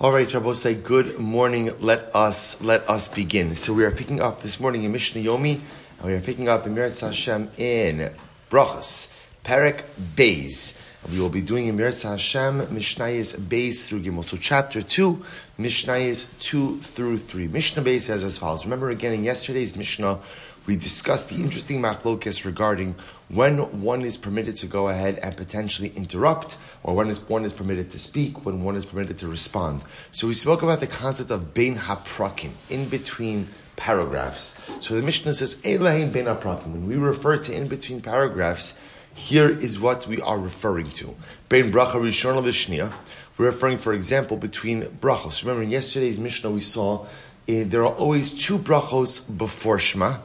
All right, Rabbi say good morning. Let us let us begin. So we are picking up this morning in Mishnah Yomi, and we are picking up in Meretz Hashem in Brachas, Perek Beis. We will be doing in Meretz Hashem Mishnayis Beis through Gimel. So chapter two, Mishnayis two through three. Mishnah Beis says as follows. Remember again in yesterday's Mishnah we discussed the interesting machlokes regarding when one is permitted to go ahead and potentially interrupt, or when is, one is permitted to speak, when one is permitted to respond. So we spoke about the concept of bein haprakim, in between paragraphs. So the Mishnah says, Elahin bein haprakim. When we refer to in between paragraphs, here is what we are referring to. Bracha. We're referring, for example, between brachos. Remember, in yesterday's Mishnah we saw uh, there are always two brachos before Shema.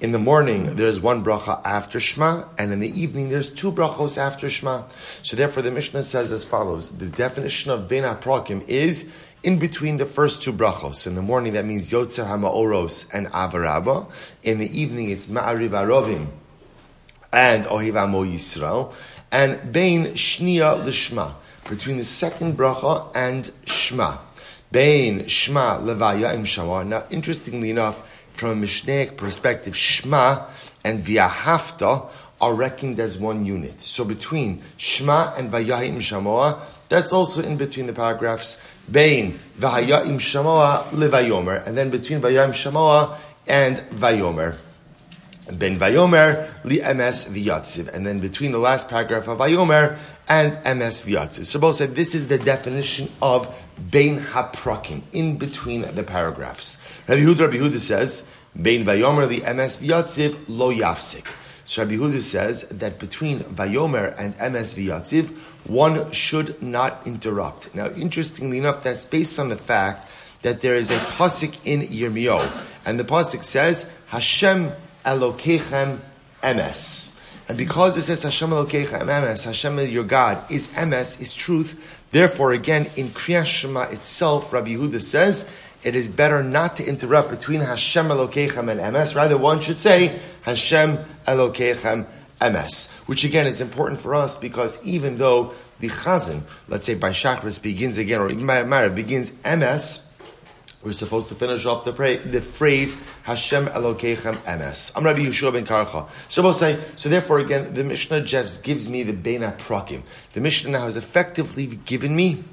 In the morning, there's one bracha after Shema, and in the evening, there's two brachos after Shema. So therefore, the Mishnah says as follows. The definition of Ben HaPrakim is in between the first two brachos. In the morning, that means Yotzer HaMa'oros and Avaraba. In the evening, it's Ma'ariv Arovim and Ohiv Amo Yisrael. And Bein Shnia L'Shma, between the second bracha and Shema. Bein Shema Levaya Im Shama. Now, interestingly enough, from a Mishnaic perspective, Shema and V'yahafta are reckoned as one unit. So between Shema and Vayahim Shamoa, that's also in between the paragraphs. Bein Vayahim Shamoa Levayomer, and then between Vayahim Shamoa and Vayomer. Ben Vayomer li Emes V'yatziv, and then between the last paragraph of Vayomer and Emes V'yatziv. So both said this is the definition of Bein Haprakim, in between the paragraphs. Rabbi Huda, Rabbi Huda says, Bein Vayomer li Emes V'yatziv lo yafsik. So Rabbi Huda says that between Vayomer and Emes V'yatziv, one should not interrupt. Now, interestingly enough, that's based on the fact that there is a pasuk in Yirmiyahu, and the pasuk says, Hashem Elokechem Emes. And because it says Hashem Elokechem Emes, Hashem your God is Emes, is truth, therefore again in Kriyas Shema itself, Rabbi Yehuda says, it is better not to interrupt between Hashem Elokechem and Emes, rather one should say Hashem Elokechem Emes, which again is important for us because even though the Chazan, let's say by Shachris begins again, or even by Amara begins Emes, we're supposed to finish off the, pray, the phrase Hashem Elokeichem Emes. I'm Rabbi Yeshua ben Karcha. So we'll say, so therefore again, the Mishnah Jeffs gives me the Bein Prakim. The Mishnah now has effectively given me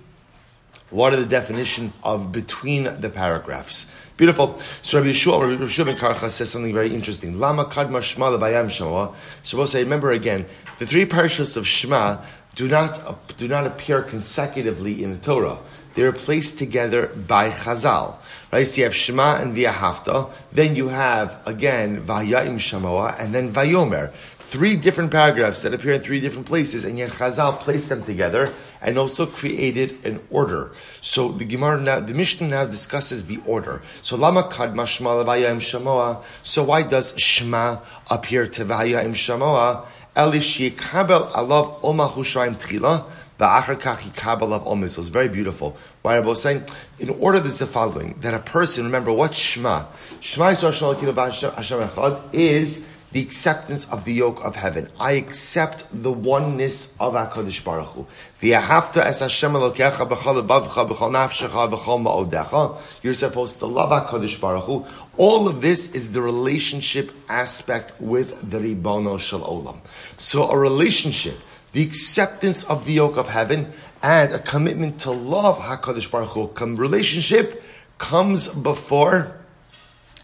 what are the definition of between the paragraphs. Beautiful. So Rabbi Yeshua, Rabbi Yeshua ben Karcha says something very interesting. Lama kadma shma lebayam shema. So we'll say, remember again, the three parashas of Shema do not, do not appear consecutively in the Torah. They're placed together by Chazal. Right? So you have Shema and V'yahafta. Then you have, again, Vaya'im Shamoa, and then Vayomer. Three different paragraphs that appear in three different places, and yet Chazal placed them together and also created an order. So the Gemara now, the Mishnah now discusses the order. So Lama Kadma Shema Vaya'im Shamoa. So why does Shema appear to Vaya'im Shamoa? Elish Yekabel Alav Oma Hushayim Tchila. It's very beautiful. Why Rabbi was saying, in order this is the following, that a person, remember what Shema, Shema is the acceptance of the yoke of heaven. I accept the oneness of HaKadosh Baruch Hu. You're supposed to love HaKadosh Baruch Hu. All of this is the relationship aspect with the Ribono Shel Olam. So a relationship the acceptance of the yoke of heaven, and a commitment to love Hakadosh Baruch Hu. Come relationship comes before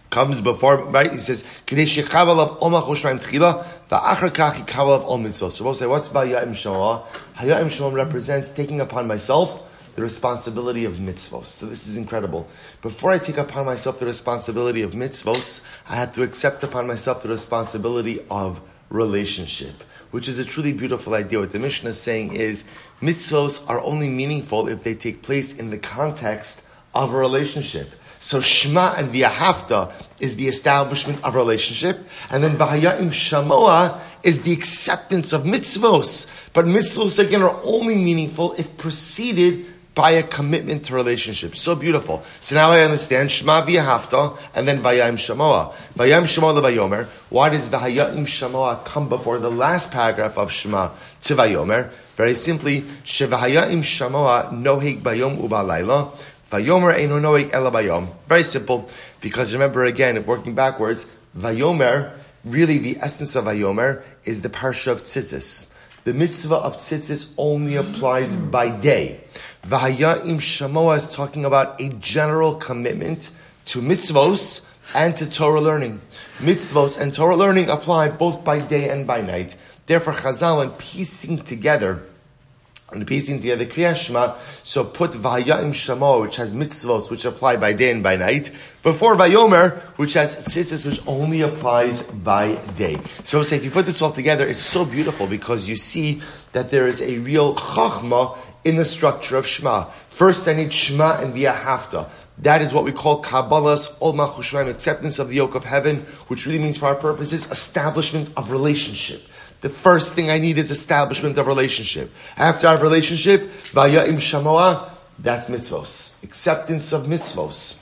comes before right. He says Kadesh Yechavalav Omach Oshmaim Tchila Va'achar Kachi Kavalav Om Mitzvah. So we'll say what's Vayayim Shalom? Hayayim Shalom represents taking upon myself the responsibility of mitzvos. So this is incredible. Before I take upon myself the responsibility of mitzvos, I have to accept upon myself the responsibility of relationship which is a truly beautiful idea. What the Mishnah is saying is mitzvos are only meaningful if they take place in the context of a relationship. So Shema and V'yahafta is the establishment of relationship, and then V'haya'im Shamoa is the acceptance of mitzvos. But mitzvos again are only meaningful if preceded by a commitment to relationship. So beautiful. So now I understand Shema v'yahavta and then Vayayim Shamoa. Vayayim Shamoa levayomer. Why does Vayayim Shamoa come before the last paragraph of Shema to Vayomer? Very simply, Shevahayim Shamoa nohig bayom ubalayla. Vayomer eino nohig ela bayom. Very simple. Because remember again, working backwards, Vayomer, really the essence of Vayomer is the parsha of tzitzis. The mitzvah of tzitzis only applies by day. Vahayim Shamoa is talking about a general commitment to mitzvos and to Torah learning. Mitzvos and Torah learning apply both by day and by night. Therefore, Chazal, when piecing together and piecing together Kriya Shema, so put Vayayim Shamo, which has mitzvos, which apply by day and by night, before Vayomer, which has tzitzis, which only applies by day. So say, if you put this all together, it's so beautiful because you see that there is a real chachma in the structure of Shema. First, I need Shema and via hafta. That is what we call Kabbalah's Olma Chushmaim, acceptance of the yoke of heaven, which really means for our purposes, establishment of relationship. The first thing I need is establishment of relationship. After have relationship, Vaya'im Shamoa, that's mitzvos. Acceptance of mitzvos.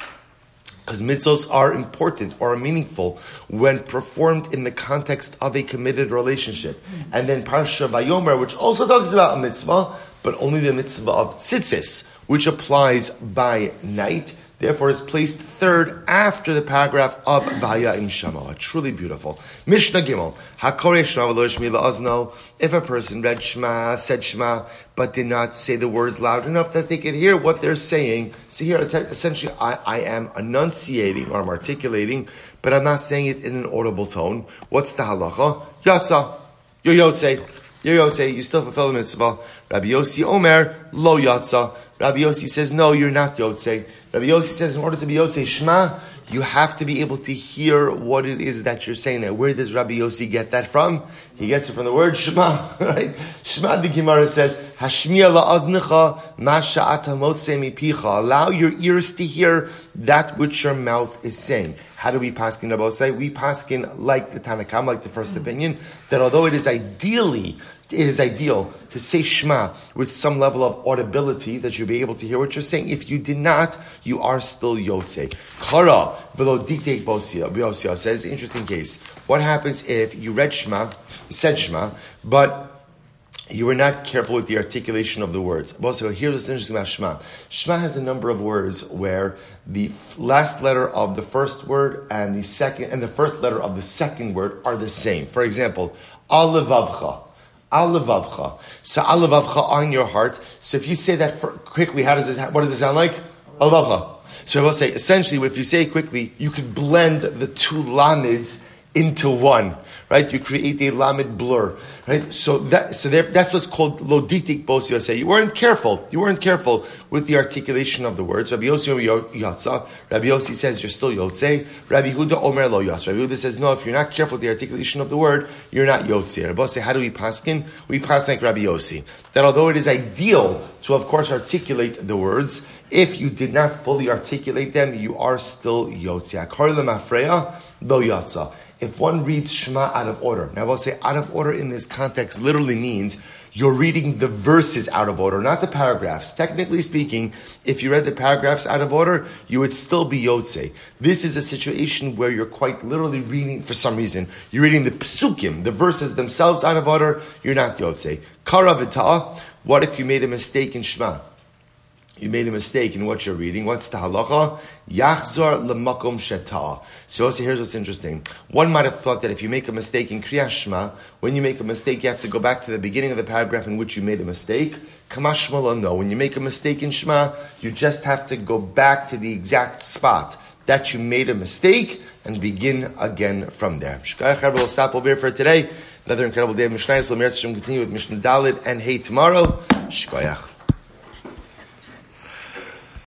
Because mitzvos are important or are meaningful when performed in the context of a committed relationship. And then Parsha Vayomer, which also talks about a mitzvah, but only the mitzvah of tzitzis, which applies by night therefore is placed third after the paragraph of Vaya in Shema. Truly beautiful. Mishnah Gimel. Hakore Shema Azno. If a person read Shema, said Shema, but did not say the words loud enough that they could hear what they're saying. See here, essentially, I, I am enunciating or I'm articulating, but I'm not saying it in an audible tone. What's the halacha? Yatsa. Yo yotze. Yo yotze. You still fulfill the mitzvah. Rabbi Yossi Omer. Lo yatsa. Rabbi Yossi says, no, you're not Yotze. Rabbi Yossi says, in order to be Yotze Shema, you have to be able to hear what it is that you're saying there. Where does Rabbi Yossi get that from? He gets it from the word Shema, right? Shema, the Gemara says, Hashmiya la'aznicha ma sha'ata mipicha. Allow your ears to hear that which your mouth is saying. How do we paskin Rabbi We paskin like the Tanna Kamma, like the first opinion, that although it is ideally it is ideal to say Shema with some level of audibility that you'll be able to hear what you're saying. If you did not, you are still Yotze. Kara diktek bosia. Bosia says, interesting case. What happens if you read Shema, you said Shema, but you were not careful with the articulation of the words. Also, here's what's interesting about Shema. Shema has a number of words where the last letter of the first word and the second and the first letter of the second word are the same. For example, Alevavcha. Alavavcha. So alavavcha on your heart. So if you say that for, quickly, how does it? What does it sound like? Alavavcha. So I will say, essentially, if you say it quickly, you could blend the two lamids into one right? You create a lamed blur, right? So that so there, that's what's called loditik bos yosei. You weren't careful. You weren't careful with the articulation of the words. Rabbi Yossi yatsa. Rabbi Yossi says you're still yotzei. Rabbi Huda omer lo yatsa. Rabbi Huda says no. If you're not careful with the articulation of the word, you're not yotzei. Rabbi say how do we paskin? We pass like Rabbi Yossi. That although it is ideal to of course articulate the words, if you did not fully articulate them, you are still yotzei. Lemafreya lo yatsa if one reads Shema out of order. Now, I'll say out of order in this context literally means you're reading the verses out of order, not the paragraphs. Technically speaking, if you read the paragraphs out of order, you would still be Yotze. This is a situation where you're quite literally reading, for some reason, you're reading the psukim, the verses themselves out of order, you're not Yotze. Karavita, what if you made a mistake in Shema? You made a mistake in what you're reading. What's the halacha? Yachzor lemakom sheta. So also here's what's interesting. One might have thought that if you make a mistake in Kriyashma, when you make a mistake, you have to go back to the beginning of the paragraph in which you made a mistake. Kamashmala, no. When you make a mistake in Shema, you just have to go back to the exact spot that you made a mistake and begin again from there. We'll stop over here for today. Another incredible day of Mishnah. So, we'll continue with Mishnah Dalet and Hey tomorrow. Shkoyach.